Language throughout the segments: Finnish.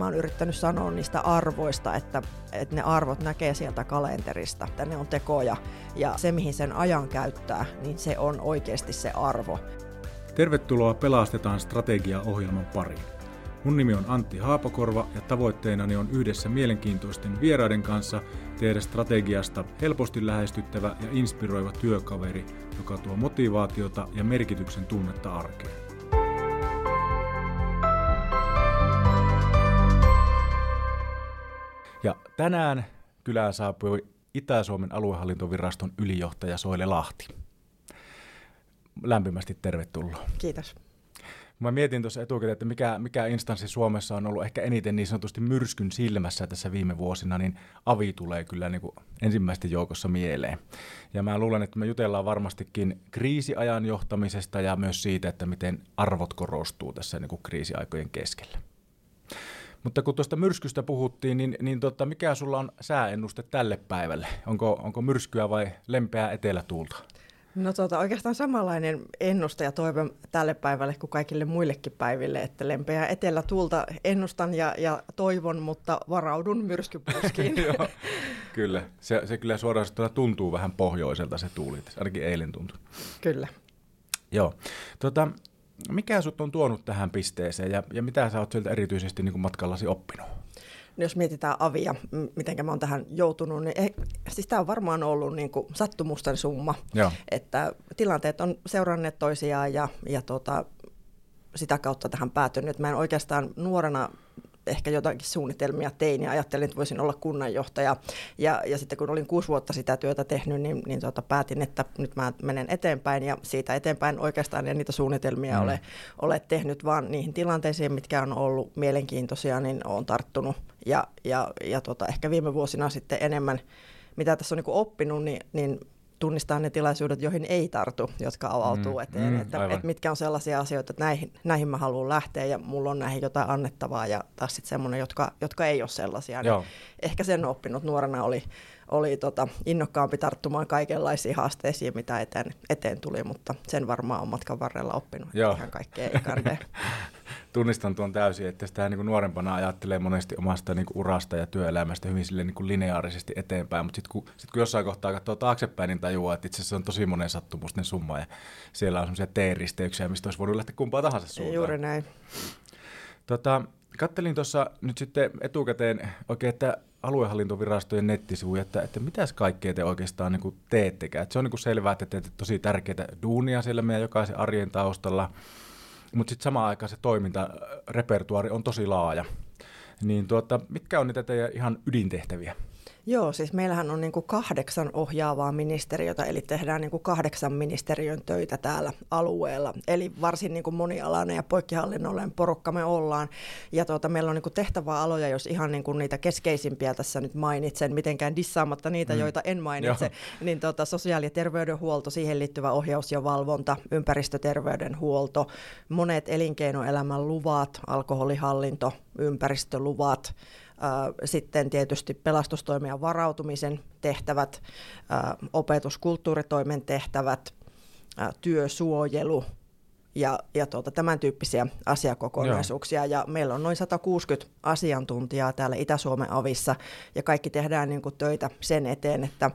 mä oon yrittänyt sanoa niistä arvoista, että, että ne arvot näkee sieltä kalenterista, että ne on tekoja. Ja se, mihin sen ajan käyttää, niin se on oikeasti se arvo. Tervetuloa Pelastetaan strategia-ohjelman pariin. Mun nimi on Antti Haapakorva ja tavoitteenani on yhdessä mielenkiintoisten vieraiden kanssa tehdä strategiasta helposti lähestyttävä ja inspiroiva työkaveri, joka tuo motivaatiota ja merkityksen tunnetta arkeen. Ja tänään kylään saapui Itä-Suomen aluehallintoviraston ylijohtaja Soile Lahti. Lämpimästi tervetuloa. Kiitos. Mä mietin tuossa etukäteen, että mikä, mikä instanssi Suomessa on ollut ehkä eniten niin sanotusti myrskyn silmässä tässä viime vuosina, niin avi tulee kyllä niin kuin ensimmäisten joukossa mieleen. Ja mä luulen, että me jutellaan varmastikin kriisiajan johtamisesta ja myös siitä, että miten arvot korostuu tässä niin kuin kriisiaikojen keskellä. Mutta kun tuosta myrskystä puhuttiin, niin, niin tota, mikä sulla on sääennuste tälle päivälle? Onko, onko myrskyä vai lempeää etelätuulta? No tota, oikeastaan samanlainen ennuste ja toive tälle päivälle kuin kaikille muillekin päiville, että lempeää etelätuulta ennustan ja, ja toivon, mutta varaudun myrskypuskiin. kyllä, se, se kyllä suoraan tuntuu vähän pohjoiselta se tuuli, ainakin eilen tuntui. Kyllä. Joo. Tota, mikä sut on tuonut tähän pisteeseen ja, ja mitä sä oot sieltä erityisesti niin matkallasi oppinut? No jos mietitään avia, miten mä oon tähän joutunut, niin eh, siis tämä on varmaan ollut niin kuin sattumusten summa. Joo. Että tilanteet on seuranneet toisiaan ja, ja tota, sitä kautta tähän päätynyt. Mä en oikeastaan nuorena ehkä jotakin suunnitelmia tein ja ajattelin, että voisin olla kunnanjohtaja. Ja, ja sitten kun olin kuusi vuotta sitä työtä tehnyt, niin, niin tota, päätin, että nyt mä menen eteenpäin ja siitä eteenpäin oikeastaan en niitä suunnitelmia mm. ole, ole tehnyt, vaan niihin tilanteisiin, mitkä on ollut mielenkiintoisia, niin olen tarttunut. Ja, ja, ja tota, ehkä viime vuosina sitten enemmän, mitä tässä on niin oppinut, niin, niin tunnistaa ne tilaisuudet, joihin ei tartu, jotka avautuu mm, eteen. Mm, että, että mitkä on sellaisia asioita, että näihin, näihin mä haluan lähteä ja mulla on näihin jotain annettavaa ja taas sitten semmoinen, jotka, jotka ei ole sellaisia. Niin ehkä sen oppinut nuorena oli, oli tota, innokkaampi tarttumaan kaikenlaisiin haasteisiin, mitä eteen, eteen tuli, mutta sen varmaan on matkan varrella oppinut Joo. ihan kaikkea ei tunnistan tuon täysin, että sitä niin kuin nuorempana ajattelee monesti omasta niin kuin urasta ja työelämästä hyvin sille niin kuin lineaarisesti eteenpäin, mutta sitten kun, sit kun jossain kohtaa katsoo taaksepäin, niin tajuaa, että itse asiassa on tosi monen sattumusten summa ja siellä on semmoisia T-risteyksiä, mistä olisi voinut lähteä kumpaa tahansa suuntaan. Juuri näin. Tota, kattelin tuossa nyt sitten etukäteen oikein, että aluehallintovirastojen nettisivuja, että, että mitäs kaikkea te oikeastaan niin teettekään. Se on niin selvää, että teette tosi tärkeitä duunia siellä meidän jokaisen arjen taustalla, mutta sitten samaan aikaan se toimintarepertuari on tosi laaja. Niin tuota, mitkä on niitä teidän ihan ydintehtäviä? Joo, siis meillähän on niin kuin kahdeksan ohjaavaa ministeriötä, eli tehdään niin kuin kahdeksan ministeriön töitä täällä alueella. Eli varsin niin kuin monialainen ja poikkihallinnollinen porukka me ollaan. Ja tuota, meillä on niin kuin tehtävää aloja, jos ihan niin kuin niitä keskeisimpiä tässä nyt mainitsen, mitenkään dissaamatta niitä, mm. joita en mainitse, Joo. niin tuota, sosiaali- ja terveydenhuolto, siihen liittyvä ohjaus ja valvonta, ympäristöterveydenhuolto, monet elinkeinoelämän luvat, alkoholihallinto, ympäristöluvat, sitten tietysti pelastustoimijan varautumisen tehtävät, opetus- kulttuuritoimen tehtävät, työsuojelu – ja, ja tuota, tämän tyyppisiä asiakokonaisuuksia. Joo. Ja meillä on noin 160 asiantuntijaa täällä Itä-Suomen avissa, ja kaikki tehdään niin kuin töitä sen eteen, että,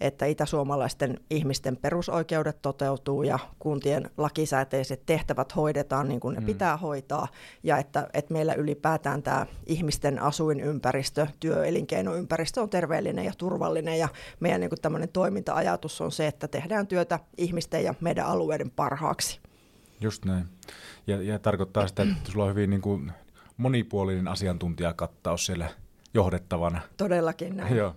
että itäsuomalaisten ihmisten perusoikeudet toteutuu ja kuntien lakisääteiset tehtävät hoidetaan niin kuin ne mm. pitää hoitaa, ja että, että meillä ylipäätään tämä ihmisten asuinympäristö, työelinkeinoympäristö on terveellinen ja turvallinen, ja meidän niin kuin tämmöinen toiminta-ajatus on se, että tehdään työtä ihmisten ja meidän alueiden parhaaksi. Just näin. Ja, ja tarkoittaa sitä, että sulla on hyvin niin kuin monipuolinen asiantuntijakattaus siellä johdettavana. Todellakin näin. Joo.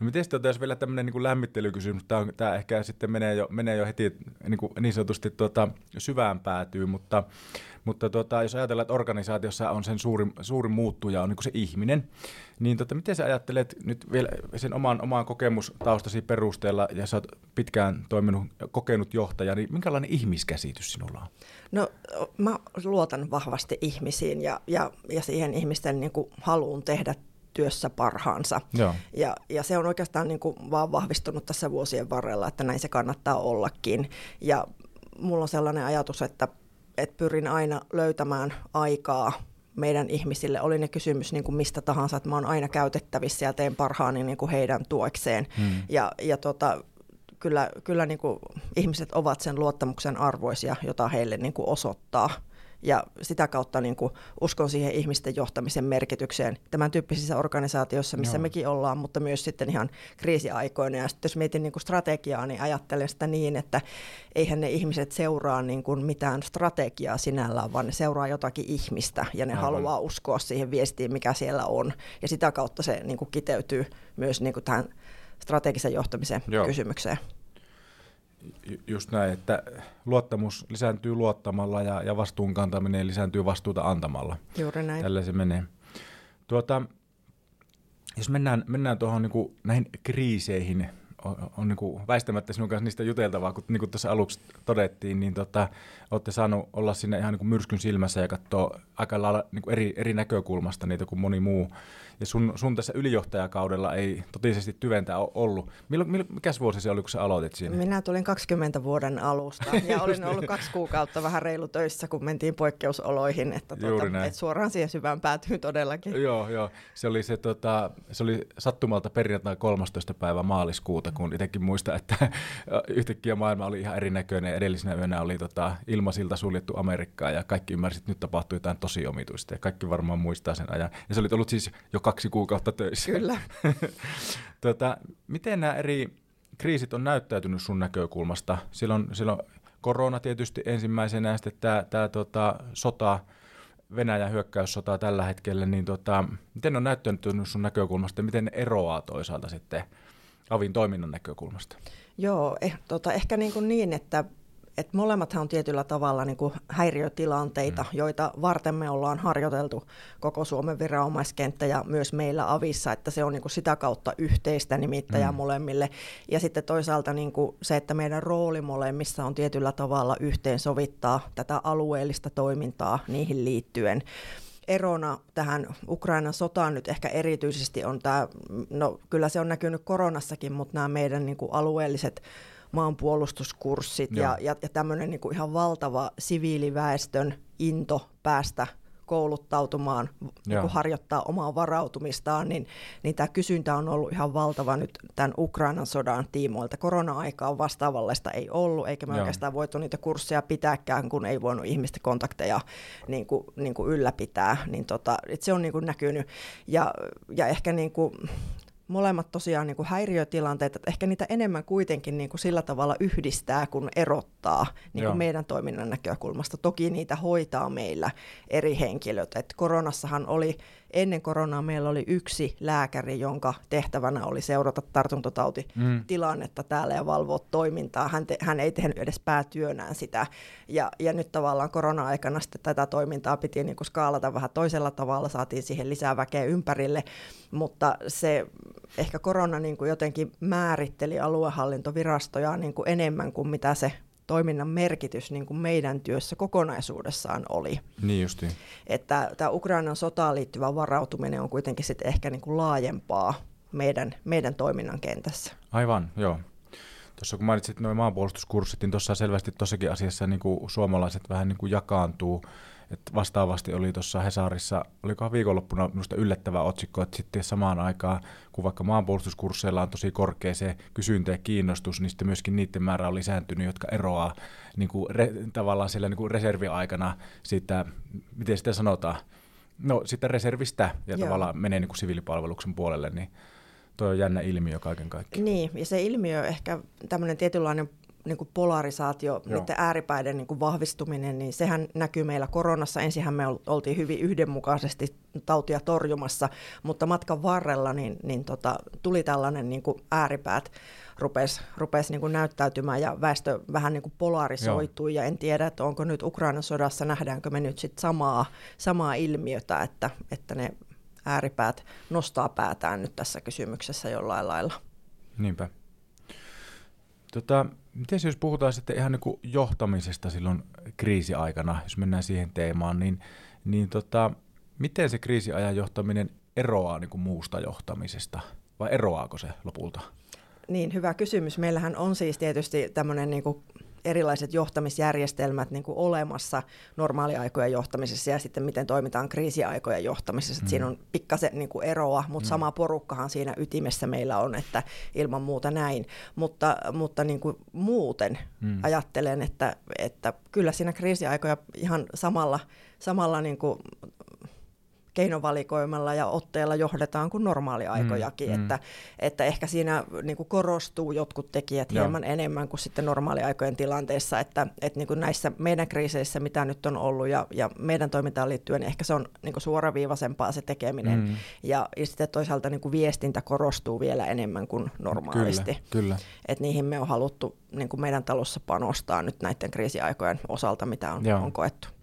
No miten sitten jos vielä tämmöinen niin lämmittelykysymys, tämä, on, tämä ehkä sitten menee jo, menee jo heti niin, kuin niin sanotusti tuota, syvään päätyy, mutta, mutta tuota, jos ajatellaan, että organisaatiossa on sen suurin, suurin muuttuja on niin se ihminen, niin tota, miten sä ajattelet nyt vielä sen oman, oman kokemustaustasi perusteella, ja sä oot pitkään toiminut, kokenut johtaja, niin minkälainen ihmiskäsitys sinulla on? No mä luotan vahvasti ihmisiin ja, ja, ja siihen ihmisten niin kuin haluun tehdä työssä parhaansa. Joo. Ja, ja se on oikeastaan niin kuin vaan vahvistunut tässä vuosien varrella, että näin se kannattaa ollakin. Ja mulla on sellainen ajatus, että, että pyrin aina löytämään aikaa meidän ihmisille, oli ne kysymys niin kuin mistä tahansa, että mä oon aina käytettävissä ja teen parhaani niin kuin heidän tuekseen. Hmm. Ja, ja tota, kyllä, kyllä niin kuin ihmiset ovat sen luottamuksen arvoisia, jota heille niin kuin osoittaa ja sitä kautta niin kuin uskon siihen ihmisten johtamisen merkitykseen tämän tyyppisissä organisaatioissa, missä Joo. mekin ollaan, mutta myös sitten ihan kriisiaikoina. Ja sitten jos mietin niin kuin strategiaa, niin ajattelen sitä niin, että eihän ne ihmiset seuraa niin kuin mitään strategiaa sinällään, vaan ne seuraa jotakin ihmistä ja ne Aivan. haluaa uskoa siihen viestiin, mikä siellä on. Ja sitä kautta se niin kuin kiteytyy myös niin kuin tähän strategisen johtamisen Joo. kysymykseen just näin, että luottamus lisääntyy luottamalla ja, ja vastuun kantaminen lisääntyy vastuuta antamalla. Juuri näin. Tällä se menee. Tuota, jos mennään, mennään tuohon niin näihin kriiseihin, on, on niin kuin väistämättä sinun kanssa niistä juteltavaa, kun niin kuin tuossa aluksi todettiin, niin tota, olette saanut olla sinne ihan niin kuin myrskyn silmässä ja katsoa aika lailla niin kuin eri, eri näkökulmasta niitä kuin moni muu ja sun, sun tässä ylijohtajakaudella ei totisesti tyventä ole ollut. Milloin, mil, mikäs vuosi se oli, kun sä aloitit siinä? Minä tulin 20 vuoden alusta ja olin ollut kaksi kuukautta vähän reilu töissä, kun mentiin poikkeusoloihin, että, tuota, että suoraan siihen syvään päätyy todellakin. Joo, joo. Se oli, se, tota, se oli sattumalta perjantai 13. päivä maaliskuuta, kun itsekin muista, että yhtäkkiä maailma oli ihan erinäköinen. Edellisenä yönä oli tota, ilmasilta suljettu Amerikkaa ja kaikki ymmärsivät, että nyt tapahtui jotain tosi omituista ja kaikki varmaan muistaa sen ajan. Ja se oli ollut siis jo kaksi kuukautta töissä. Kyllä. tota, miten nämä eri kriisit on näyttäytynyt sun näkökulmasta? Silloin, silloin korona tietysti ensimmäisenä ja sitten tämä, tämä tota, sota, Venäjän hyökkäyssota tällä hetkellä, niin tota, miten ne on näyttänyt sun näkökulmasta ja miten ne eroaa toisaalta sitten avin toiminnan näkökulmasta? Joo, eh, tota, ehkä niin, kuin niin että että molemmathan on tietyllä tavalla niin kuin häiriötilanteita, mm. joita varten me ollaan harjoiteltu koko Suomen viranomaiskenttä ja myös meillä Avissa, että se on niin kuin sitä kautta yhteistä nimittäjää mm. molemmille. Ja sitten toisaalta niin kuin se, että meidän rooli molemmissa on tietyllä tavalla yhteensovittaa tätä alueellista toimintaa niihin liittyen erona tähän Ukrainan sotaan nyt ehkä erityisesti on tämä, no kyllä se on näkynyt koronassakin, mutta nämä meidän niin kuin alueelliset maanpuolustuskurssit ja, ja, ja tämmöinen niin ihan valtava siviiliväestön into päästä kouluttautumaan, niin kuin harjoittaa omaa varautumistaan, niin, niin tämä kysyntä on ollut ihan valtava nyt tämän Ukrainan sodan tiimoilta. Korona-aikaa vastaavallaista ei ollut, eikä me Joo. oikeastaan voitu niitä kursseja pitääkään, kun ei voinut ihmisten kontakteja niin kuin, niin kuin ylläpitää. Niin tota, se on niin kuin näkynyt. Ja, ja ehkä niin kuin, molemmat tosiaan niin kuin häiriötilanteet, että ehkä niitä enemmän kuitenkin niin kuin sillä tavalla yhdistää kuin erottaa niin kuin meidän toiminnan näkökulmasta. Toki niitä hoitaa meillä eri henkilöt. Et koronassahan oli ennen koronaa meillä oli yksi lääkäri, jonka tehtävänä oli seurata tartuntatautitilannetta mm. täällä ja valvoa toimintaa. Hän, te, hän ei tehnyt edes päätyönään sitä. Ja, ja nyt tavallaan korona-aikana sitten tätä toimintaa piti niin kuin skaalata vähän toisella tavalla, saatiin siihen lisää väkeä ympärille, mutta se ehkä korona niin kuin jotenkin määritteli aluehallintovirastoja niin kuin enemmän kuin mitä se toiminnan merkitys niin kuin meidän työssä kokonaisuudessaan oli. Niin justiin. Että tämä Ukrainan sotaan liittyvä varautuminen on kuitenkin sitten ehkä niin kuin laajempaa meidän, meidän toiminnan kentässä. Aivan, joo. Tuossa kun mainitsit nuo maanpuolustuskurssit, niin tuossa selvästi tuossakin asiassa niin kuin suomalaiset vähän niin kuin jakaantuu että vastaavasti oli tuossa Hesarissa, olikohan viikonloppuna minusta yllättävä otsikko, että sitten samaan aikaan, kun vaikka maanpuolustuskursseilla on tosi korkea se kysyntä ja kiinnostus, niin sitten myöskin niiden määrä on lisääntynyt, jotka eroaa niin kuin re, tavallaan siellä niin kuin reserviaikana siitä, miten sitä sanotaan, no sitä reservistä ja Joo. tavallaan menee niin kuin siviilipalveluksen puolelle, niin Tuo on jännä ilmiö kaiken kaikkiaan. Niin, ja se ilmiö ehkä tämmöinen tietynlainen niin kuin polarisaatio, Joo. niiden ääripäiden niin kuin vahvistuminen, niin sehän näkyy meillä koronassa. Ensinhän me oltiin hyvin yhdenmukaisesti tautia torjumassa, mutta matkan varrella niin, niin tota, tuli tällainen niin kuin ääripäät rupesi, rupesi niin kuin näyttäytymään ja väestö vähän niin kuin polarisoitui Joo. ja en tiedä, että onko nyt Ukrainan sodassa, nähdäänkö me nyt sit samaa, samaa ilmiötä, että, että ne ääripäät nostaa päätään nyt tässä kysymyksessä jollain lailla. Niinpä. Tota, miten jos puhutaan sitten ihan niin johtamisesta silloin kriisiaikana, jos mennään siihen teemaan, niin, niin tota, miten se kriisiajan johtaminen eroaa niin kuin muusta johtamisesta, vai eroaako se lopulta? Niin, hyvä kysymys. Meillähän on siis tietysti tämmöinen niin erilaiset johtamisjärjestelmät niin kuin olemassa normaaliaikojen johtamisessa ja sitten miten toimitaan kriisiaikojen johtamisessa. Mm. Siinä on pikkasen niin kuin eroa, mutta mm. sama porukkahan siinä ytimessä meillä on, että ilman muuta näin. Mutta, mutta niin kuin muuten mm. ajattelen, että, että kyllä siinä kriisiaikoja ihan samalla, samalla niin kuin keinovalikoimalla ja otteella johdetaan kuin normaaliaikojakin, mm, mm. Että, että ehkä siinä niin kuin korostuu jotkut tekijät Joo. hieman enemmän kuin sitten normaaliaikojen tilanteessa, että, että niin kuin näissä meidän kriiseissä, mitä nyt on ollut ja, ja meidän toimintaan liittyen, niin ehkä se on niin kuin suoraviivaisempaa se tekeminen mm. ja, ja sitten toisaalta niin kuin viestintä korostuu vielä enemmän kuin normaalisti. Kyllä, kyllä. Että niihin me on haluttu niin kuin meidän talossa panostaa nyt näiden kriisiaikojen osalta, mitä on, on koettu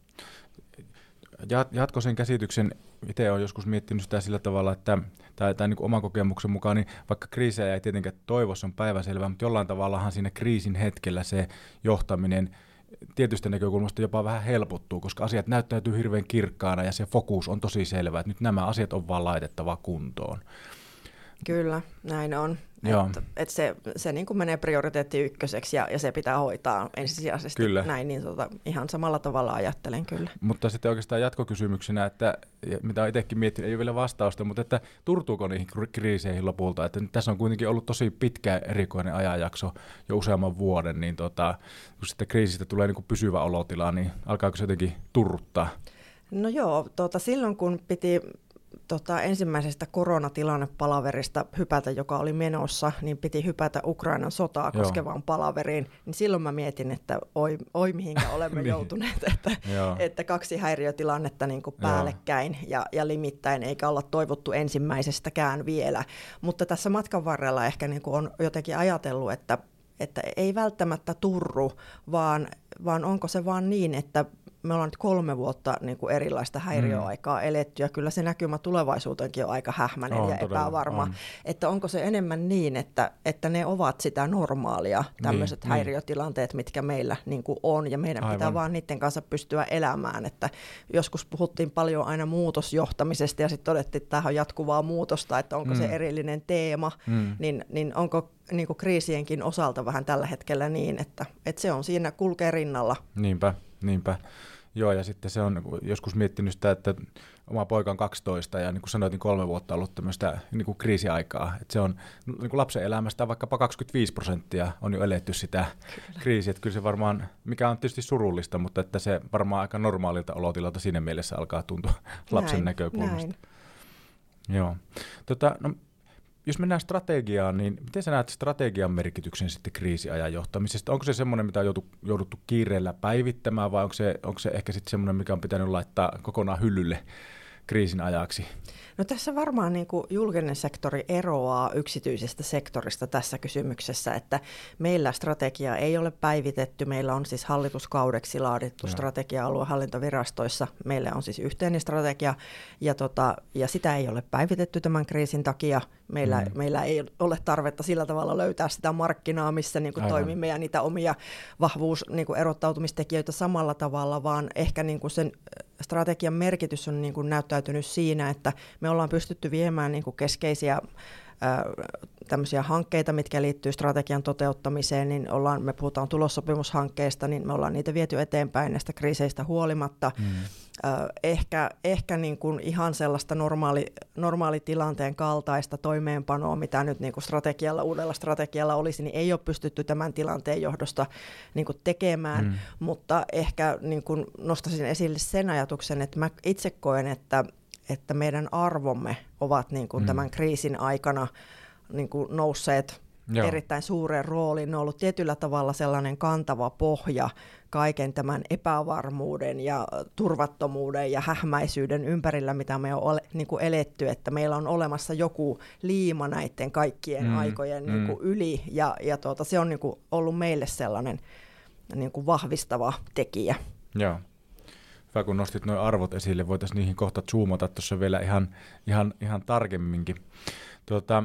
jatko sen käsityksen, itse olen joskus miettinyt sitä sillä tavalla, että tai, tai niin oman kokemuksen mukaan, niin vaikka kriisejä ei tietenkään toivossa on päiväselvää, mutta jollain tavallahan siinä kriisin hetkellä se johtaminen tietystä näkökulmasta jopa vähän helpottuu, koska asiat näyttäytyy hirveän kirkkaana ja se fokus on tosi selvä, että nyt nämä asiat on vaan laitettava kuntoon. Kyllä, näin on. Joo. Et, et se se niin kuin menee prioriteetti ykköseksi ja, ja se pitää hoitaa ensisijaisesti kyllä. näin, niin tota, ihan samalla tavalla ajattelen kyllä. Mutta sitten oikeastaan jatkokysymyksenä, että mitä itsekin miettinyt, ei ole vielä vastausta, mutta että turtuuko niihin kriiseihin lopulta? Että nyt tässä on kuitenkin ollut tosi pitkä erikoinen ajanjakso jo useamman vuoden, niin tota, kun sitten kriisistä tulee niin kuin pysyvä olotila, niin alkaako se jotenkin turruttaa? No joo, tuota, silloin kun piti tota, ensimmäisestä koronatilannepalaverista hypätä, joka oli menossa, niin piti hypätä Ukrainan sotaa koskevaan Joo. palaveriin, niin silloin mä mietin, että oi, oi mihinkä olemme niin. joutuneet, että, että kaksi häiriötilannetta niin kuin päällekkäin ja, ja limittäin, eikä olla toivottu ensimmäisestäkään vielä. Mutta tässä matkan varrella ehkä niin kuin on jotenkin ajatellut, että, että ei välttämättä turru, vaan, vaan onko se vaan niin, että me ollaan nyt kolme vuotta niin kuin erilaista häiriöaikaa mm. eletty ja kyllä se näkymä tulevaisuutenkin on aika hähmäinen on, ja todella, epävarma. On. Että onko se enemmän niin, että, että ne ovat sitä normaalia, tämmöiset niin, niin. häiriötilanteet, niin. mitkä meillä niin kuin on ja meidän Aivan. pitää vaan niiden kanssa pystyä elämään. Että joskus puhuttiin paljon aina muutosjohtamisesta ja sitten todettiin, että tämä on jatkuvaa muutosta, että onko mm. se erillinen teema, mm. niin, niin onko niin kuin kriisienkin osalta vähän tällä hetkellä niin, että, että se on siinä kulkee rinnalla. Niinpä, niinpä. Joo, ja sitten se on joskus miettinyt sitä, että oma poika on 12 ja niin kuin sanoit, niin kolme vuotta ollut tämmöistä niin kuin kriisiaikaa. Että se on niin kuin lapsen elämästä vaikkapa 25 prosenttia on jo eletty sitä kyllä. kriisiä. Että kyllä se varmaan, mikä on tietysti surullista, mutta että se varmaan aika normaalilta olotilalta siinä mielessä alkaa tuntua lapsen näin, näkökulmasta. Näin. Joo. Tota, no, jos mennään strategiaan, niin miten sä näet strategian merkityksen sitten kriisiajan johtamisesta? Onko se semmoinen, mitä on jouduttu kiireellä päivittämään vai onko se, onko se ehkä sitten semmoinen, mikä on pitänyt laittaa kokonaan hyllylle kriisin ajaksi? No tässä varmaan niin kuin julkinen sektori eroaa yksityisestä sektorista tässä kysymyksessä, että meillä strategia ei ole päivitetty. Meillä on siis hallituskaudeksi laadittu ja. strategia aluehallintovirastoissa. Meillä on siis yhteinen strategia ja, tota, ja sitä ei ole päivitetty tämän kriisin takia. Meillä, mm. meillä ei ole tarvetta sillä tavalla löytää sitä markkinaa, missä niin kuin toimimme ja niitä omia vahvuus niin kuin erottautumistekijöitä samalla tavalla, vaan ehkä niin kuin sen strategian merkitys on niin kuin näyttäytynyt siinä, että me ollaan pystytty viemään niin kuin keskeisiä tämmöisiä hankkeita, mitkä liittyy strategian toteuttamiseen, niin ollaan, me puhutaan tulossopimushankkeista, niin me ollaan niitä viety eteenpäin näistä kriiseistä huolimatta. Mm. Ehkä, ehkä niin kuin ihan sellaista normaali, normaalitilanteen kaltaista toimeenpanoa, mitä nyt niin kuin strategialla, uudella strategialla olisi, niin ei ole pystytty tämän tilanteen johdosta niin kuin tekemään, mm. mutta ehkä niin kuin nostaisin esille sen ajatuksen, että mä itse koen, että että meidän arvomme ovat niin kuin mm. tämän kriisin aikana niin kuin nousseet Joo. erittäin suuren roolin. Ne on ollut tietyllä tavalla sellainen kantava pohja kaiken tämän epävarmuuden ja turvattomuuden ja hähmäisyyden ympärillä, mitä me on niin kuin eletty, että meillä on olemassa joku liima näiden kaikkien mm, aikojen mm. Niin kuin yli, ja, ja tuota, se on niin kuin ollut meille sellainen niin kuin vahvistava tekijä. Joo. Hyvä, kun nostit nuo arvot esille, voitaisiin niihin kohta zoomata tuossa vielä ihan, ihan, ihan tarkemminkin. Tuota,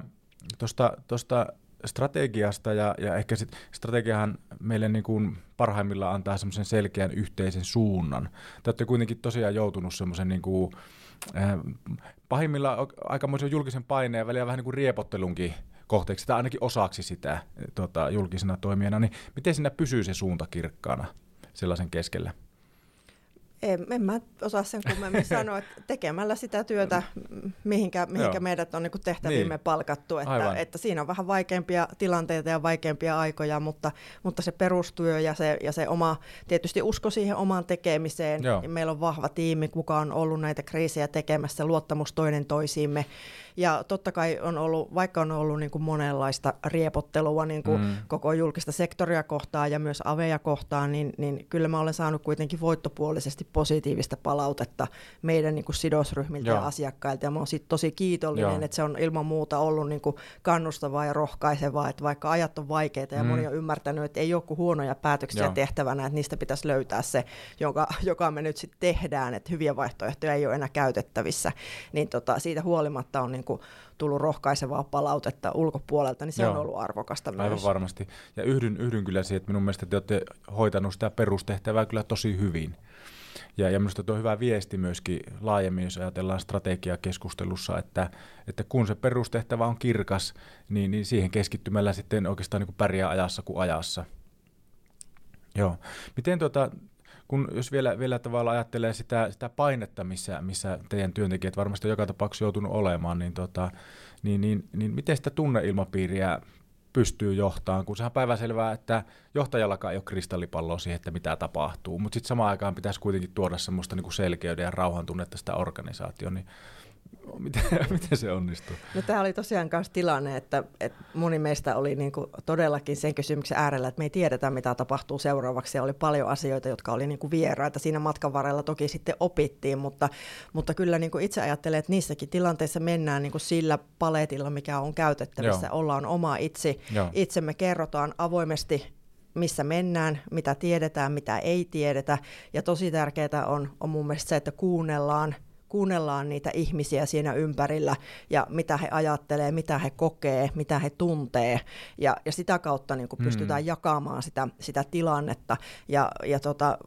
tuosta strategiasta ja, ja ehkä sit strategiahan meille niin kuin parhaimmillaan antaa semmoisen selkeän yhteisen suunnan. Te olette kuitenkin tosiaan joutunut semmoisen niin kuin, äh, pahimmillaan aikamoisen julkisen paineen välillä vähän niin kuin riepottelunkin kohteeksi tai ainakin osaksi sitä tota, julkisena toimijana, niin miten siinä pysyy se suunta kirkkaana sellaisen keskellä? En, en mä osaa sen kummemmin sanoa, että tekemällä sitä työtä, mihinkä, mihinkä meidät on niin tehtäviimme niin. palkattu. Että, että siinä on vähän vaikeampia tilanteita ja vaikeampia aikoja, mutta, mutta se perustyö ja se, ja se oma, tietysti usko siihen omaan tekemiseen. Joo. Meillä on vahva tiimi, kuka on ollut näitä kriisejä tekemässä, luottamus toinen toisiimme. Ja totta kai on ollut, vaikka on ollut niin kuin monenlaista riepottelua niin kuin mm. koko julkista sektoria kohtaan ja myös aveja kohtaan, niin, niin kyllä mä olen saanut kuitenkin voittopuolisesti positiivista palautetta meidän niin kuin sidosryhmiltä Joo. ja asiakkailta. Ja mä oon tosi kiitollinen, Joo. että se on ilman muuta ollut niin kuin kannustavaa ja rohkaisevaa, että vaikka ajat on vaikeita ja mm. moni on ymmärtänyt, että ei ole kuin huonoja päätöksiä Joo. tehtävänä, että niistä pitäisi löytää se, joka, joka me nyt sitten tehdään, että hyviä vaihtoehtoja ei ole enää käytettävissä, niin tota, siitä huolimatta on niin kuin tullut rohkaisevaa palautetta ulkopuolelta, niin se Joo. on ollut arvokasta myös. Aivan varmasti. Ja yhdyn, yhdyn kyllä siihen, että minun mielestä te olette hoitanut sitä perustehtävää kyllä tosi hyvin. Ja, ja minusta tuo on hyvä viesti myöskin laajemmin, jos ajatellaan strategiakeskustelussa, että, että kun se perustehtävä on kirkas, niin, niin siihen keskittymällä sitten oikeastaan niin kuin pärjää ajassa kuin ajassa. Joo. Miten tuota, kun jos vielä, vielä tavallaan ajattelee sitä, sitä painetta, missä, missä teidän työntekijät varmasti joka tapauksessa joutunut olemaan, niin, tota, niin, niin, niin miten sitä tunneilmapiiriä pystyy johtamaan, kun sehän on päiväselvää, että johtajallakaan ei ole kristallipalloa siihen, että mitä tapahtuu, mutta sitten samaan aikaan pitäisi kuitenkin tuoda semmoista niin kuin selkeyden ja rauhan tunnetta sitä organisaatioon, niin Miten, miten se onnistuu? No, tämä oli tosiaan myös tilanne, että, että moni meistä oli niin kuin todellakin sen kysymyksen äärellä, että me ei tiedetä, mitä tapahtuu seuraavaksi. Ja oli paljon asioita, jotka oli niin kuin vieraita. Siinä matkan varrella toki sitten opittiin, mutta, mutta kyllä niin kuin itse ajattelen, että niissäkin tilanteissa mennään niin kuin sillä paletilla, mikä on käytettävissä. Joo. Ollaan oma itse, Joo. itsemme, kerrotaan avoimesti missä mennään, mitä tiedetään, mitä ei tiedetä. Ja tosi tärkeää on, on mun mielestä se, että kuunnellaan kuunnellaan niitä ihmisiä siinä ympärillä ja mitä he ajattelee, mitä he kokee, mitä he tuntee ja, ja sitä kautta niin kuin pystytään mm. jakamaan sitä, sitä tilannetta ja, ja tota,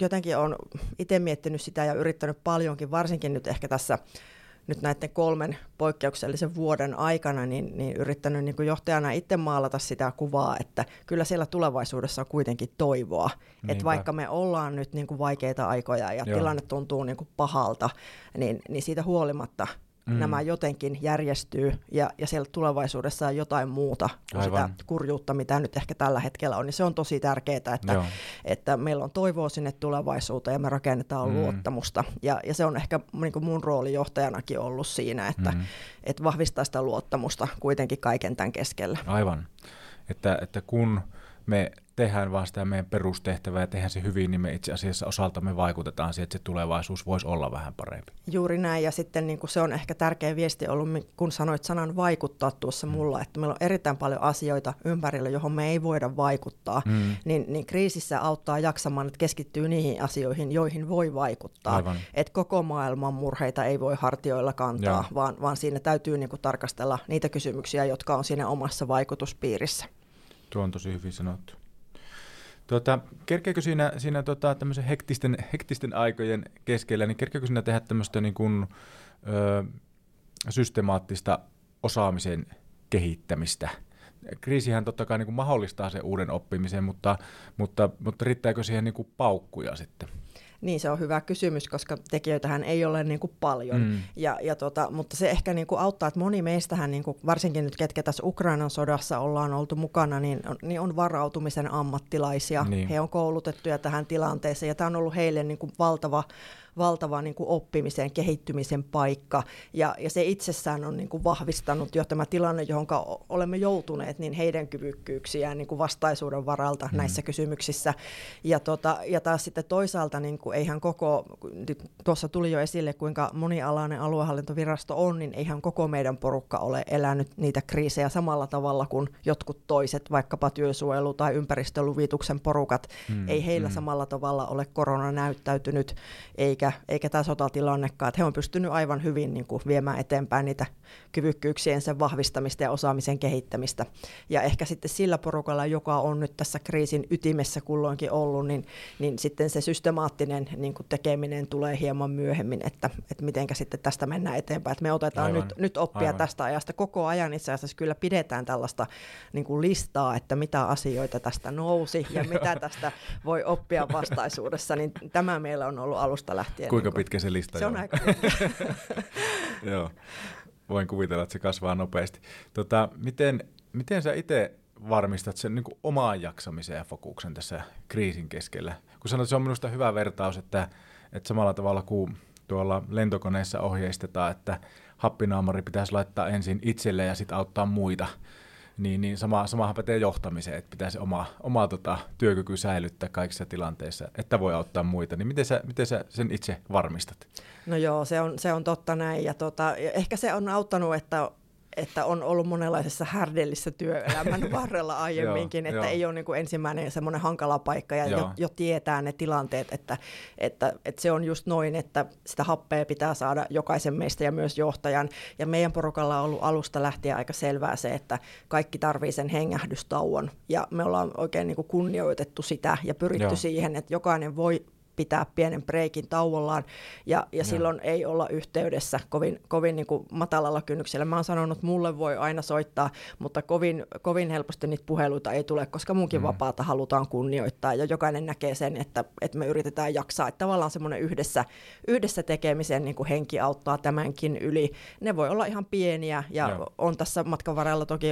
jotenkin olen itse miettinyt sitä ja yrittänyt paljonkin, varsinkin nyt ehkä tässä nyt näiden kolmen poikkeuksellisen vuoden aikana niin, niin yrittänyt niin kuin johtajana itse maalata sitä kuvaa, että kyllä siellä tulevaisuudessa on kuitenkin toivoa. Että vaikka me ollaan nyt niin kuin vaikeita aikoja ja Joo. tilanne tuntuu niin kuin pahalta, niin, niin siitä huolimatta mm. nämä jotenkin järjestyy ja, ja siellä tulevaisuudessa on jotain muuta kuin Aivan. sitä kurjuutta, mitä nyt ehkä tällä hetkellä on. Niin se on tosi tärkeää, että, että meillä on toivoa sinne tulevaisuuteen ja me rakennetaan mm. luottamusta. Ja, ja se on ehkä niin kuin mun rooli johtajanakin ollut siinä, että, mm. että vahvistaa sitä luottamusta kuitenkin kaiken tämän keskellä. Aivan. Että, että kun me tehdään vaan sitä meidän perustehtävää ja tehdään se hyvin, niin me itse asiassa osaltamme vaikutetaan siihen, että se tulevaisuus voisi olla vähän parempi. Juuri näin, ja sitten niin kuin se on ehkä tärkeä viesti ollut, kun sanoit sanan vaikuttaa tuossa mm. mulla, että meillä on erittäin paljon asioita ympärillä, johon me ei voida vaikuttaa, mm. niin, niin kriisissä auttaa jaksamaan, että keskittyy niihin asioihin, joihin voi vaikuttaa. Että koko maailman murheita ei voi hartioilla kantaa, vaan, vaan siinä täytyy niin kuin tarkastella niitä kysymyksiä, jotka on siinä omassa vaikutuspiirissä. Tuo on tosi hyvin sanottu. Tuota, kerkeekö siinä, siinä tota, tämmöisen hektisten, hektisten aikojen keskellä, niin kerkeekö siinä tehdä tämmöistä niin kuin, ö, systemaattista osaamisen kehittämistä? Kriisihän totta kai niin kuin mahdollistaa sen uuden oppimisen, mutta, mutta, mutta riittääkö siihen niin kuin paukkuja sitten? Niin se on hyvä kysymys, koska tekijöitähän ei ole niin kuin paljon. Mm. Ja, ja tota, mutta se ehkä niin kuin auttaa, että moni meistähän, niin kuin, varsinkin nyt ketkä tässä Ukrainan sodassa ollaan oltu mukana, niin on, niin on varautumisen ammattilaisia. Niin. He on koulutettuja tähän tilanteeseen ja tämä on ollut heille niin kuin valtava valtava niin kuin oppimisen, kehittymisen paikka. Ja, ja se itsessään on niin kuin vahvistanut jo tämä tilanne, johon olemme joutuneet, niin heidän kyvykkyyksiään niin kuin vastaisuuden varalta mm. näissä kysymyksissä. Ja, tota, ja taas sitten toisaalta, niin kuin eihän koko, tuossa tuli jo esille, kuinka monialainen aluehallintovirasto on, niin eihän koko meidän porukka ole elänyt niitä kriisejä samalla tavalla kuin jotkut toiset, vaikkapa työsuojelu- tai ympäristöluvituksen porukat. Mm. Ei heillä mm. samalla tavalla ole korona näyttäytynyt, eikä eikä, eikä tämä sotatilannekaan. Että he on pystynyt aivan hyvin niin kuin viemään eteenpäin niitä kyvykkyyksien sen vahvistamista ja osaamisen kehittämistä. Ja ehkä sitten sillä porukalla, joka on nyt tässä kriisin ytimessä kulloinkin ollut, niin, niin sitten se systemaattinen niin kuin tekeminen tulee hieman myöhemmin, että, että mitenkä sitten tästä mennään eteenpäin. Että me otetaan nyt, nyt oppia aivan. tästä ajasta koko ajan. Itse asiassa kyllä pidetään tällaista niin kuin listaa, että mitä asioita tästä nousi ja mitä tästä voi oppia vastaisuudessa, niin tämä meillä on ollut alusta lähtien. Kuinka niin kuin, pitkä se lista Se on aika. Joo, voin kuvitella, että se kasvaa nopeasti. Tota, miten, miten sä itse varmistat sen niin omaan jaksamisen ja fokuksen tässä kriisin keskellä? Kun sanoit, se on minusta hyvä vertaus, että, että samalla tavalla kuin tuolla lentokoneessa ohjeistetaan, että happinaamari pitäisi laittaa ensin itselle ja sitten auttaa muita, niin, niin sama, samahan pätee johtamiseen, että pitäisi oma, oma tota, työkyky säilyttää kaikissa tilanteissa, että voi auttaa muita. Niin miten sä, miten sä sen itse varmistat? No joo, se on, se on totta näin. Ja tota, ehkä se on auttanut, että että on ollut monenlaisessa härdellissä työelämän varrella aiemminkin, että ei ole niin kuin ensimmäinen semmoinen hankala paikka ja jo, jo tietää ne tilanteet, että, että, että se on just noin, että sitä happea pitää saada jokaisen meistä ja myös johtajan. Ja meidän porukalla on ollut alusta lähtien aika selvää se, että kaikki tarvii sen hengähdystauon ja me ollaan oikein niin kuin kunnioitettu sitä ja pyritty Joo. siihen, että jokainen voi pitää pienen breikin tauollaan ja, ja silloin ei olla yhteydessä kovin, kovin niin kuin matalalla kynnyksellä. Mä oon sanonut, että mulle voi aina soittaa, mutta kovin, kovin helposti niitä puheluita ei tule, koska munkin mm. vapaata halutaan kunnioittaa ja jokainen näkee sen, että, että me yritetään jaksaa. Että tavallaan semmoinen yhdessä, yhdessä tekemisen niin kuin henki auttaa tämänkin yli. Ne voi olla ihan pieniä ja Joo. on tässä matkan varrella toki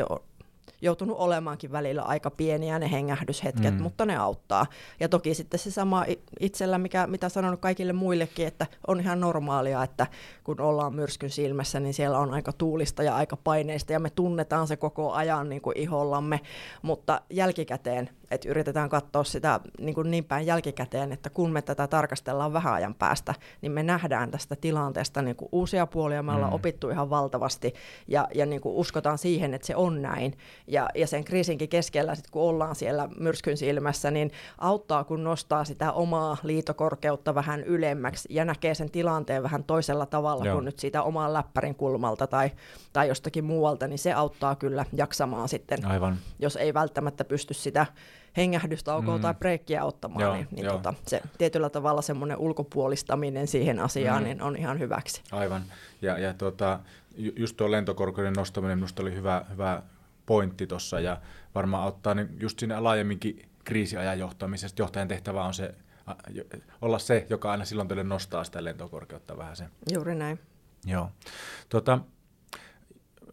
joutunut olemaankin välillä aika pieniä ne hengähdyshetket, mm. mutta ne auttaa. Ja toki sitten se sama itsellä, mikä, mitä sanonut kaikille muillekin, että on ihan normaalia, että kun ollaan myrskyn silmässä, niin siellä on aika tuulista ja aika paineista ja me tunnetaan se koko ajan niin kuin ihollamme, mutta jälkikäteen että yritetään katsoa sitä niin, kuin niin päin jälkikäteen, että kun me tätä tarkastellaan vähän ajan päästä, niin me nähdään tästä tilanteesta niin kuin uusia puolia, me ollaan mm. opittu ihan valtavasti ja, ja niin kuin uskotaan siihen, että se on näin. Ja, ja sen kriisinkin keskellä, sit kun ollaan siellä myrskyn silmässä, niin auttaa, kun nostaa sitä omaa liitokorkeutta vähän ylemmäksi ja näkee sen tilanteen vähän toisella tavalla Joo. kuin nyt siitä oman läppärin kulmalta tai, tai jostakin muualta, niin se auttaa kyllä jaksamaan sitten, Aivan. jos ei välttämättä pysty sitä hengähdystaukoa mm. tai breikkiä ottamaan, joo, niin, niin tota, se tietyllä tavalla semmoinen ulkopuolistaminen siihen asiaan mm. niin on ihan hyväksi. Aivan. Ja, ja tota, just tuo lentokorkeuden nostaminen minusta oli hyvä, hyvä pointti tuossa ja varmaan auttaa niin just siinä laajemminkin kriisiajan johtamisesta. Johtajan tehtävä on se, olla se, joka aina silloin teille nostaa sitä lentokorkeutta vähän sen. Juuri näin. Joo. Tota,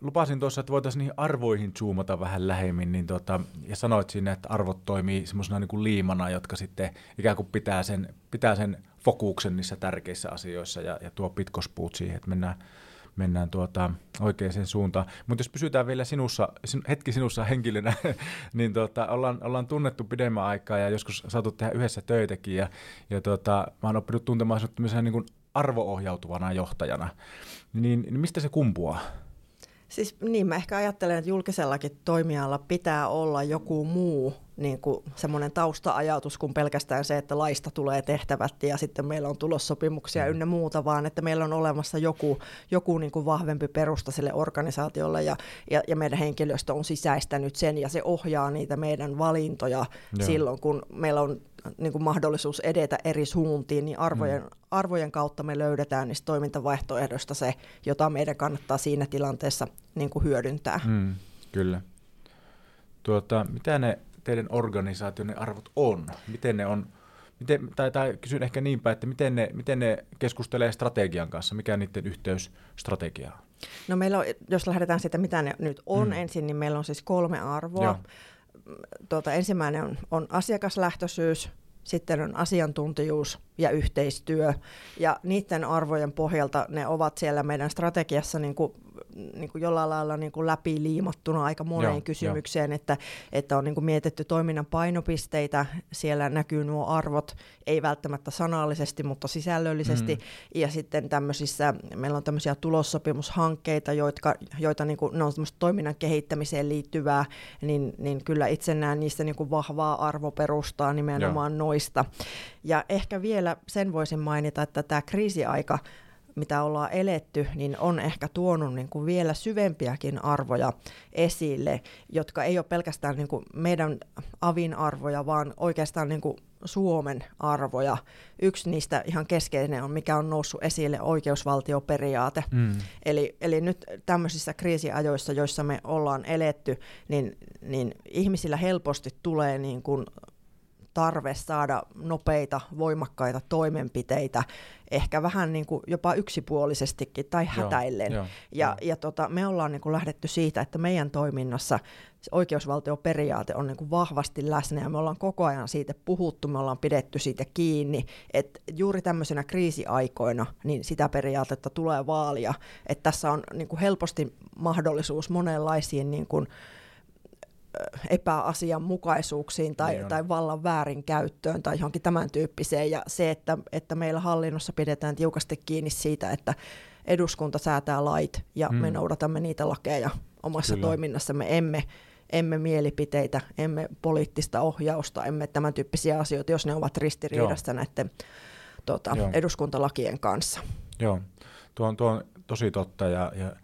lupasin tuossa, että voitaisiin niihin arvoihin zoomata vähän lähemmin, niin tota, ja sanoit siinä, että arvot toimii semmoisena niin liimana, jotka sitten ikään kuin pitää sen, pitää sen fokuksen niissä tärkeissä asioissa ja, ja tuo pitkospuut siihen, että mennään, mennään tuota, oikeaan suuntaan. Mutta jos pysytään vielä sinussa, hetki sinussa henkilönä, niin tota, ollaan, ollaan tunnettu pidemmän aikaa ja joskus saatu tehdä yhdessä töitäkin. Ja, ja tota, mä oon oppinut tuntemaan sinut niin arvoohjautuvana johtajana. Niin, niin mistä se kumpuaa? Siis niin, mä ehkä ajattelen, että julkisellakin toimijalla pitää olla joku muu niin kuin semmoinen tausta-ajatus kuin pelkästään se, että laista tulee tehtävät ja sitten meillä on tulossopimuksia mm. ynnä muuta, vaan että meillä on olemassa joku, joku niin kuin vahvempi perusta sille organisaatiolle ja, ja, ja meidän henkilöstö on sisäistänyt sen ja se ohjaa niitä meidän valintoja Joo. silloin, kun meillä on niin kuin mahdollisuus edetä eri suuntiin, niin arvojen, mm. arvojen kautta me löydetään niistä toimintavaihtoehdosta se, jota meidän kannattaa siinä tilanteessa niin kuin hyödyntää. Mm, kyllä. Tuota, mitä ne teidän organisaationen arvot on? Miten ne on, miten, tai, tai kysyn ehkä niin päin, että miten ne, miten ne keskustelee strategian kanssa, mikä on niiden yhteys strategiaan? No meillä on, jos lähdetään siitä, mitä ne nyt on mm. ensin, niin meillä on siis kolme arvoa. Tuota, ensimmäinen on, on asiakaslähtöisyys, sitten on asiantuntijuus ja yhteistyö. Ja niiden arvojen pohjalta ne ovat siellä meidän strategiassa niin kuin niin kuin jollain lailla niin kuin läpiliimattuna aika moneen Joo, kysymykseen, jo. että, että on niin kuin mietitty toiminnan painopisteitä, siellä näkyy nuo arvot, ei välttämättä sanallisesti, mutta sisällöllisesti, mm. ja sitten tämmöisissä, meillä on tämmöisiä tulossopimushankkeita, joita, joita niin kuin, ne on toiminnan kehittämiseen liittyvää, niin, niin kyllä itse näen niistä niin kuin vahvaa arvoperustaa nimenomaan Joo. noista. Ja ehkä vielä sen voisin mainita, että tämä kriisiaika mitä ollaan eletty, niin on ehkä tuonut niin kuin vielä syvempiäkin arvoja esille, jotka ei ole pelkästään niin kuin meidän avin arvoja, vaan oikeastaan niin kuin Suomen arvoja. Yksi niistä ihan keskeinen on, mikä on noussut esille, oikeusvaltioperiaate. Mm. Eli, eli nyt tämmöisissä kriisiajoissa, joissa me ollaan eletty, niin, niin ihmisillä helposti tulee niin kuin tarve saada nopeita, voimakkaita toimenpiteitä, ehkä vähän niin kuin jopa yksipuolisestikin tai hätäillen. Joo, ja joo. ja tota, me ollaan niin kuin lähdetty siitä, että meidän toiminnassa oikeusvaltioperiaate on niin kuin vahvasti läsnä ja me ollaan koko ajan siitä puhuttu, me ollaan pidetty siitä kiinni, että juuri tämmöisenä kriisiaikoina niin sitä periaatetta tulee vaalia, että tässä on niin kuin helposti mahdollisuus monenlaisiin niin kuin, epäasianmukaisuuksiin tai, niin tai vallan väärinkäyttöön tai johonkin tämän tyyppiseen. Ja se, että, että meillä hallinnossa pidetään tiukasti kiinni siitä, että eduskunta säätää lait ja hmm. me noudatamme niitä lakeja omassa Kyllä. toiminnassamme. Emme, emme mielipiteitä, emme poliittista ohjausta, emme tämän tyyppisiä asioita, jos ne ovat ristiriidassa Joo. näiden tota, eduskuntalakien kanssa. Joo, tuo on, tuo on tosi totta ja, ja,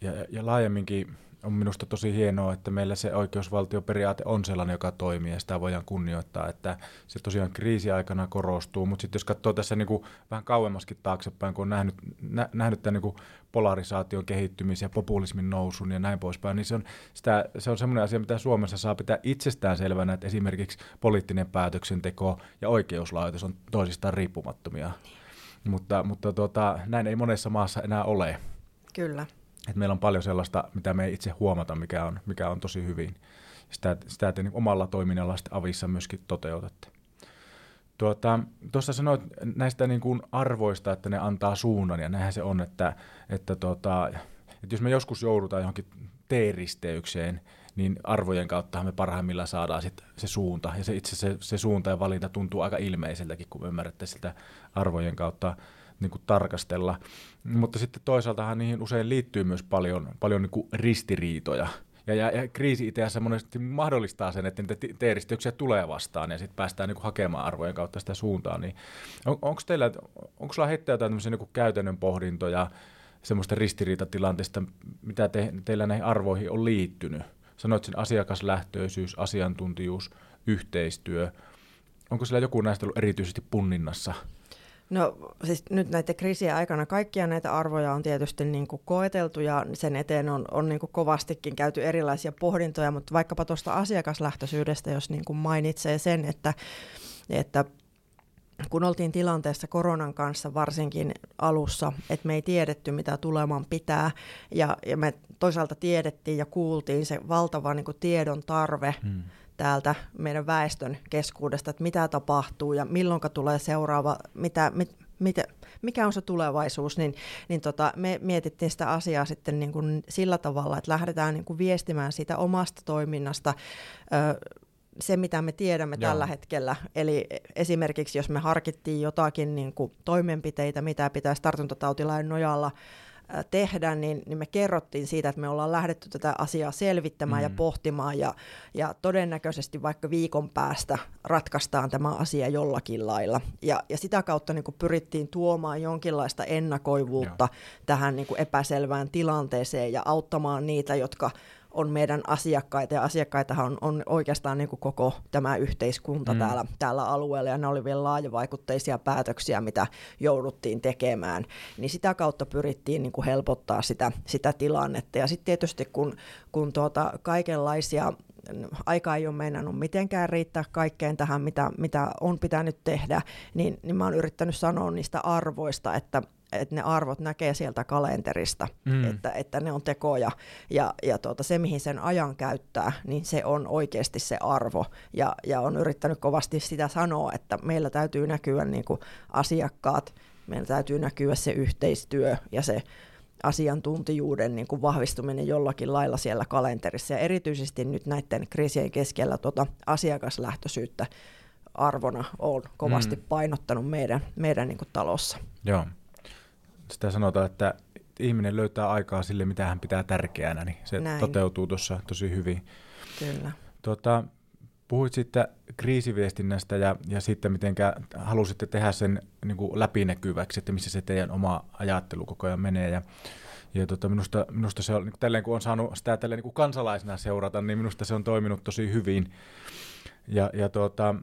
ja, ja laajemminkin on minusta tosi hienoa, että meillä se oikeusvaltioperiaate on sellainen, joka toimii ja sitä voidaan kunnioittaa, että se tosiaan kriisiaikana korostuu, mutta sitten jos katsoo tässä niin kuin vähän kauemmaskin taaksepäin, kun on nähnyt, nä, nähnyt tämän niin kuin polarisaation kehittymisen ja populismin nousun ja näin poispäin, niin se on, sitä, se on semmoinen asia, mitä Suomessa saa pitää itsestään selvänä, että esimerkiksi poliittinen päätöksenteko ja oikeuslaitos on toisistaan riippumattomia. Mutta, mutta tuota, näin ei monessa maassa enää ole. Kyllä. Et meillä on paljon sellaista, mitä me ei itse huomata, mikä on, mikä on tosi hyvin. Sitä, sitä te niin omalla toiminnalla sitten avissa myöskin toteutatte. Tuota, tuossa sanoit näistä niin kuin arvoista, että ne antaa suunnan, ja näinhän se on, että, että, tuota, että jos me joskus joudutaan johonkin teeristeykseen, niin arvojen kautta me parhaimmillaan saadaan sit se suunta. Ja se itse se, se suunta ja valinta tuntuu aika ilmeiseltäkin, kun ymmärrätte sitä arvojen kautta niin kuin tarkastella. Mutta sitten toisaaltahan niihin usein liittyy myös paljon, paljon niin kuin ristiriitoja. Ja, ja, ja kriisi itse asiassa monesti mahdollistaa sen, että niitä teeristyksiä tulee vastaan ja sitten päästään niin kuin hakemaan arvojen kautta sitä suuntaan. Niin on, onko teillä, onko sulla heittää jotain niin käytännön pohdintoja semmoista ristiriitatilanteesta, mitä te, teillä näihin arvoihin on liittynyt? Sanoit sen asiakaslähtöisyys, asiantuntijuus, yhteistyö. Onko sillä joku näistä ollut erityisesti punninnassa? No siis nyt näiden kriisien aikana kaikkia näitä arvoja on tietysti niin kuin koeteltu ja sen eteen on, on niin kuin kovastikin käyty erilaisia pohdintoja, mutta vaikkapa tuosta asiakaslähtöisyydestä, jos niin kuin mainitsee sen, että, että kun oltiin tilanteessa koronan kanssa varsinkin alussa, että me ei tiedetty, mitä tuleman pitää, ja, ja me toisaalta tiedettiin ja kuultiin se valtava niin kuin tiedon tarve, hmm täältä meidän väestön keskuudesta, että mitä tapahtuu ja milloin tulee seuraava, mitä, mit, mit, mikä on se tulevaisuus, niin, niin tota, me mietittiin sitä asiaa sitten niin kuin sillä tavalla, että lähdetään niin kuin viestimään siitä omasta toiminnasta ö, se, mitä me tiedämme Joo. tällä hetkellä. Eli esimerkiksi jos me harkittiin jotakin niin kuin toimenpiteitä, mitä pitäisi tartuntatautilain nojalla tehdä, niin, niin me kerrottiin siitä, että me ollaan lähdetty tätä asiaa selvittämään mm. ja pohtimaan ja, ja todennäköisesti vaikka viikon päästä ratkaistaan tämä asia jollakin lailla. Ja, ja sitä kautta niin kuin pyrittiin tuomaan jonkinlaista ennakoivuutta Joo. tähän niin kuin epäselvään tilanteeseen ja auttamaan niitä, jotka on meidän asiakkaita, ja asiakkaitahan on, on oikeastaan niin kuin koko tämä yhteiskunta mm. täällä, täällä alueella, ja ne oli vielä laajavaikutteisia päätöksiä, mitä jouduttiin tekemään, niin sitä kautta pyrittiin niin kuin helpottaa sitä, sitä tilannetta, ja sitten tietysti kun, kun tuota, kaikenlaisia aika ei ole meinannut mitenkään riittää kaikkeen tähän, mitä, mitä on pitänyt tehdä, niin, niin mä oon yrittänyt sanoa niistä arvoista, että että ne arvot näkee sieltä kalenterista, mm. että, että ne on tekoja. Ja, ja tuota, se, mihin sen ajan käyttää, niin se on oikeasti se arvo. Ja, ja on yrittänyt kovasti sitä sanoa, että meillä täytyy näkyä niin kuin asiakkaat, meillä täytyy näkyä se yhteistyö ja se asiantuntijuuden niin kuin vahvistuminen jollakin lailla siellä kalenterissa. Ja erityisesti nyt näiden kriisien keskellä tuota asiakaslähtöisyyttä arvona on kovasti mm. painottanut meidän, meidän niin kuin talossa. Joo. Sitä sanotaan, että ihminen löytää aikaa sille, mitä hän pitää tärkeänä, niin se Näin. toteutuu tuossa tosi hyvin. Kyllä. Tuota, puhuit sitten kriisiviestinnästä ja, ja sitten miten halusitte tehdä sen niin kuin läpinäkyväksi, että missä se teidän oma ajattelu koko ajan menee. Ja, ja tota, minusta, minusta se on, niin tälleen kun on saanut sitä tälleen, niin kansalaisena seurata, niin minusta se on toiminut tosi hyvin. Ja, ja tuota,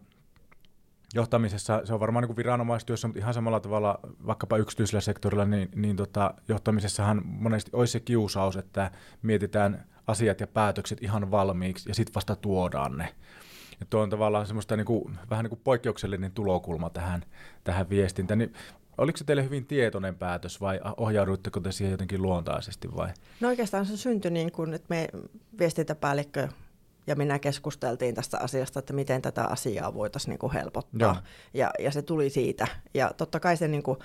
johtamisessa, se on varmaan niin viranomaistyössä, mutta ihan samalla tavalla vaikkapa yksityisellä sektorilla, niin, niin tota, johtamisessahan monesti olisi se kiusaus, että mietitään asiat ja päätökset ihan valmiiksi ja sitten vasta tuodaan ne. Ja tuo on tavallaan semmoista niin kuin, vähän niin kuin poikkeuksellinen tulokulma tähän, tähän viestintään. Niin oliko se teille hyvin tietoinen päätös vai ohjauduitteko te siihen jotenkin luontaisesti vai? No oikeastaan se syntyi niin kuin, että me viestintäpäällikkö ja minä keskusteltiin tästä asiasta, että miten tätä asiaa voitaisiin niin kuin helpottaa. Ja, ja se tuli siitä. Ja totta kai se niin kuin,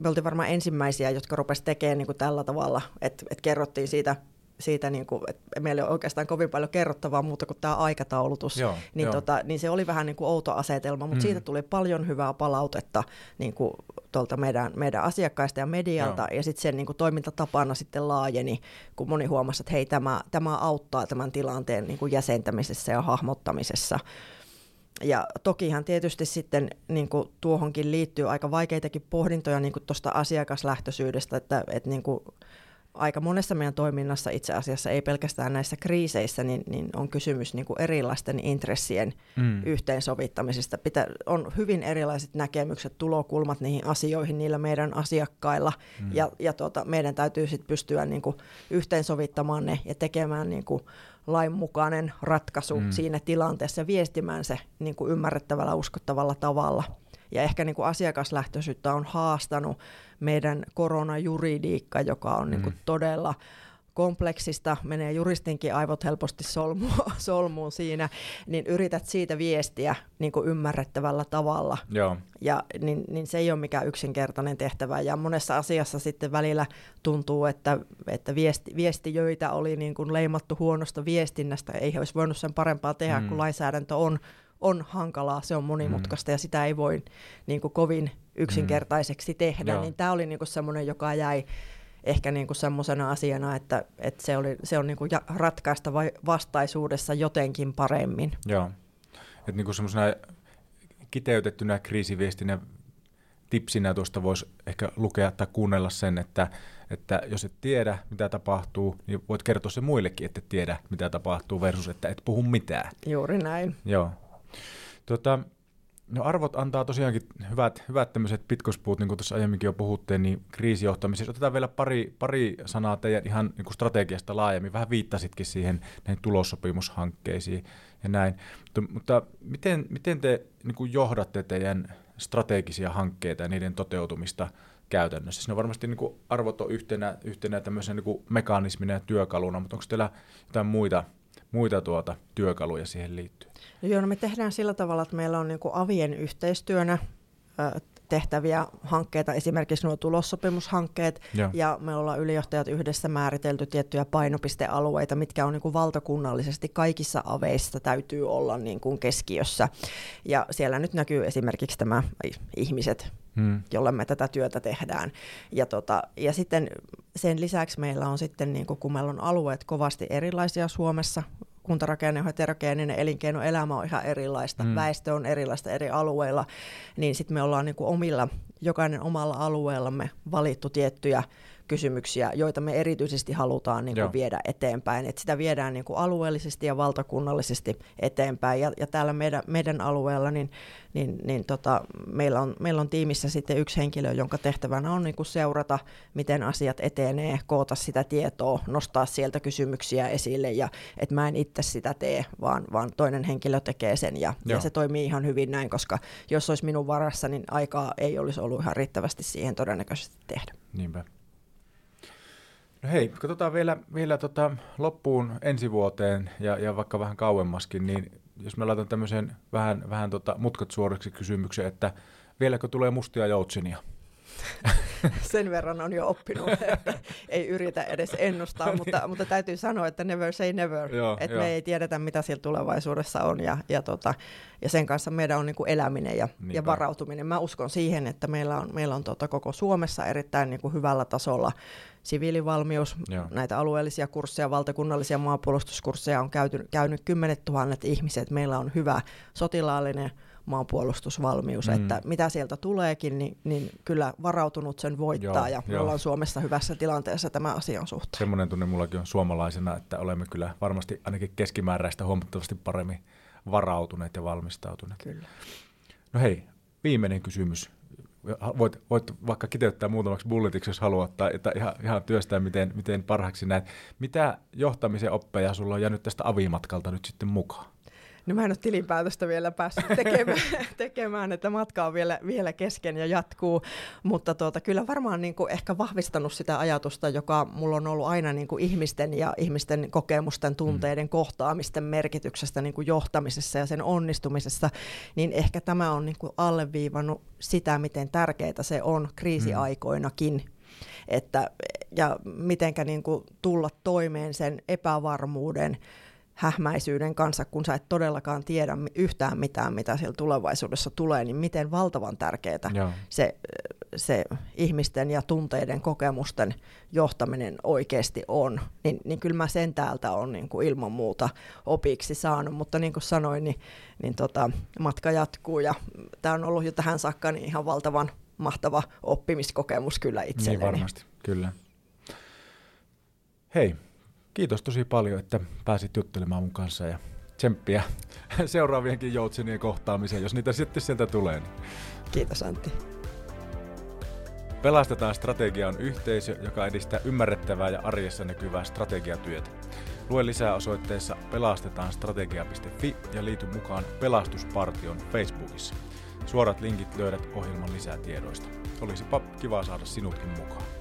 me oltiin varmaan ensimmäisiä, jotka rupesivat tekemään niin kuin tällä tavalla, että, että kerrottiin siitä siitä, niin kuin, että meillä ei ole oikeastaan kovin paljon kerrottavaa muuta kuin tämä aikataulutus, Joo, niin, jo. tota, niin se oli vähän niin kuin outo asetelma, mutta mm. siitä tuli paljon hyvää palautetta niin kuin tuolta meidän, meidän asiakkaista ja medialta, Joo. ja sitten sen niin kuin toimintatapana sitten laajeni, kun moni huomasi, että hei, tämä, tämä auttaa tämän tilanteen niin kuin jäsentämisessä ja hahmottamisessa. Ja tokihan tietysti sitten niin kuin tuohonkin liittyy aika vaikeitakin pohdintoja niin tuosta asiakaslähtöisyydestä, että, että niin kuin aika monessa meidän toiminnassa itse asiassa, ei pelkästään näissä kriiseissä, niin, niin on kysymys niin kuin erilaisten intressien mm. yhteensovittamisesta. Pitä, on hyvin erilaiset näkemykset, tulokulmat niihin asioihin niillä meidän asiakkailla, mm. ja, ja tuota, meidän täytyy sitten pystyä niin kuin yhteensovittamaan ne ja tekemään niin kuin lainmukainen ratkaisu mm. siinä tilanteessa ja viestimään se niin kuin ymmärrettävällä, uskottavalla tavalla. Ja ehkä niin kuin asiakaslähtöisyyttä on haastanut meidän koronajuridiikka, joka on niin kuin mm. todella kompleksista, menee juristinkin aivot helposti solmuun, solmuun siinä, niin yrität siitä viestiä niin kuin ymmärrettävällä tavalla. Joo. Ja niin, niin se ei ole mikään yksinkertainen tehtävä. Ja monessa asiassa sitten välillä tuntuu, että, että viesti, viestijöitä oli niin kuin leimattu huonosta viestinnästä. Ei olisi voinut sen parempaa tehdä, mm. kun lainsäädäntö on on hankalaa, se on monimutkaista mm. ja sitä ei voi niin kuin, kovin yksinkertaiseksi mm. tehdä. Joo. Niin tämä oli niin kuin semmoinen, joka jäi ehkä niin kuin semmoisena asiana, että, että se, oli, se on niin kuin ratkaista vastaisuudessa jotenkin paremmin. Joo, että niin kuin semmoisena kiteytettynä kriisiviestinä tipsinä tuosta voisi ehkä lukea tai kuunnella sen, että, että jos et tiedä, mitä tapahtuu, niin voit kertoa se muillekin, että et tiedä, mitä tapahtuu, versus että et puhu mitään. Juuri näin. Joo. Tota, no arvot antaa tosiaankin hyvät, hyvät tämmöiset pitkospuut, niin kuin tuossa aiemminkin jo puhuttiin, niin kriisijohtamisessa. Otetaan vielä pari, pari sanaa teidän ihan niin kuin strategiasta laajemmin. Vähän viittasitkin siihen näihin tulossopimushankkeisiin ja näin. Mutta, mutta miten, miten te niin kuin johdatte teidän strategisia hankkeita ja niiden toteutumista käytännössä? Siinä on varmasti niin kuin arvot on yhtenä, yhtenä tämmöisenä niin kuin mekanismina ja työkaluna, mutta onko teillä jotain muita, muita tuota työkaluja siihen liittyen? No joo, no me tehdään sillä tavalla, että meillä on niin kuin avien yhteistyönä tehtäviä hankkeita, esimerkiksi nuo tulossopimushankkeet, ja, ja me ollaan ylijohtajat yhdessä määritelty tiettyjä painopistealueita, mitkä on niin kuin valtakunnallisesti kaikissa aveissa täytyy olla niin kuin keskiössä. Ja siellä nyt näkyy esimerkiksi tämä ihmiset, hmm. jolle me tätä työtä tehdään. Ja, tota, ja sitten sen lisäksi meillä on sitten, niin kun meillä on alueet kovasti erilaisia Suomessa, kuntarakenne on heterogeeninen, elinkeinoelämä on ihan erilaista, mm. väestö on erilaista eri alueilla, niin sitten me ollaan niin kuin omilla, jokainen omalla alueellamme valittu tiettyjä kysymyksiä, joita me erityisesti halutaan niin kuin viedä eteenpäin. Et sitä viedään niin kuin alueellisesti ja valtakunnallisesti eteenpäin. Ja, ja täällä meidän, meidän alueella niin, niin, niin tota, meillä, on, meillä on tiimissä sitten yksi henkilö, jonka tehtävänä on niin kuin seurata, miten asiat etenee, koota sitä tietoa, nostaa sieltä kysymyksiä esille. Ja että mä en itse sitä tee, vaan, vaan toinen henkilö tekee sen. Ja, ja se toimii ihan hyvin näin, koska jos olisi minun varassa, niin aikaa ei olisi ollut ihan riittävästi siihen todennäköisesti tehdä. Niinpä. No hei, katsotaan vielä, vielä tota loppuun ensi vuoteen ja, ja vaikka vähän kauemmaskin, niin jos me laitan tämmöisen vähän, vähän tota mutkat suoraksi kysymyksen, että vieläkö tulee mustia joutsinia? sen verran on jo oppinut, että ei yritä edes ennustaa, no niin. mutta, mutta täytyy sanoa, että never say never, joo, että joo. me ei tiedetä, mitä siellä tulevaisuudessa on, ja, ja, tota, ja sen kanssa meidän on niin kuin eläminen ja, ja varautuminen. Mä uskon siihen, että meillä on, meillä on tota koko Suomessa erittäin niin kuin hyvällä tasolla siviilivalmius, Joo. näitä alueellisia kursseja, valtakunnallisia maanpuolustuskursseja on käyty, käynyt kymmenet tuhannet ihmiset. Meillä on hyvä sotilaallinen maanpuolustusvalmius, mm. että mitä sieltä tuleekin, niin, niin kyllä varautunut sen voittaa Joo, ja me ollaan Suomessa hyvässä tilanteessa tämän asian suhteen. Semmoinen tunne mullakin on suomalaisena, että olemme kyllä varmasti ainakin keskimääräistä huomattavasti paremmin varautuneet ja valmistautuneet. Kyllä. No hei, viimeinen kysymys voit, voit vaikka kiteyttää muutamaksi bulletiksi, jos haluat, tai että ihan, ihan työstää, miten, miten parhaaksi näet. Mitä johtamisen oppeja sulla on jäänyt tästä avimatkalta nyt sitten mukaan? No mä en ole tilinpäätöstä vielä päässyt tekemään, tekemään että matka on vielä, vielä kesken ja jatkuu, mutta tuota, kyllä varmaan niin kuin ehkä vahvistanut sitä ajatusta, joka mulla on ollut aina niin kuin ihmisten ja ihmisten kokemusten, tunteiden, mm. kohtaamisten merkityksestä niin kuin johtamisessa ja sen onnistumisessa, niin ehkä tämä on niin kuin alleviivannut sitä, miten tärkeää se on kriisiaikoinakin, että, ja mitenkä niin kuin tulla toimeen sen epävarmuuden, hähmäisyyden kanssa, kun sä et todellakaan tiedä yhtään mitään, mitä siellä tulevaisuudessa tulee, niin miten valtavan tärkeää se, se ihmisten ja tunteiden kokemusten johtaminen oikeasti on. Niin, niin kyllä mä sen täältä on niin kuin ilman muuta opiksi saanut, mutta niin kuin sanoin, niin, niin tota, matka jatkuu ja tämä on ollut jo tähän saakka niin ihan valtavan mahtava oppimiskokemus kyllä itselleni. Niin varmasti, kyllä. Hei, Kiitos tosi paljon, että pääsit juttelemaan mun kanssa ja tsemppiä seuraavienkin joutsenien kohtaamiseen, jos niitä sitten sieltä tulee. Niin. Kiitos Antti. Pelastetaan strategia on yhteisö, joka edistää ymmärrettävää ja arjessa näkyvää strategiatyötä. Lue lisää osoitteessa pelastetaanstrategia.fi ja liity mukaan Pelastuspartion Facebookissa. Suorat linkit löydät ohjelman lisätiedoista. Olisipa kiva saada sinutkin mukaan.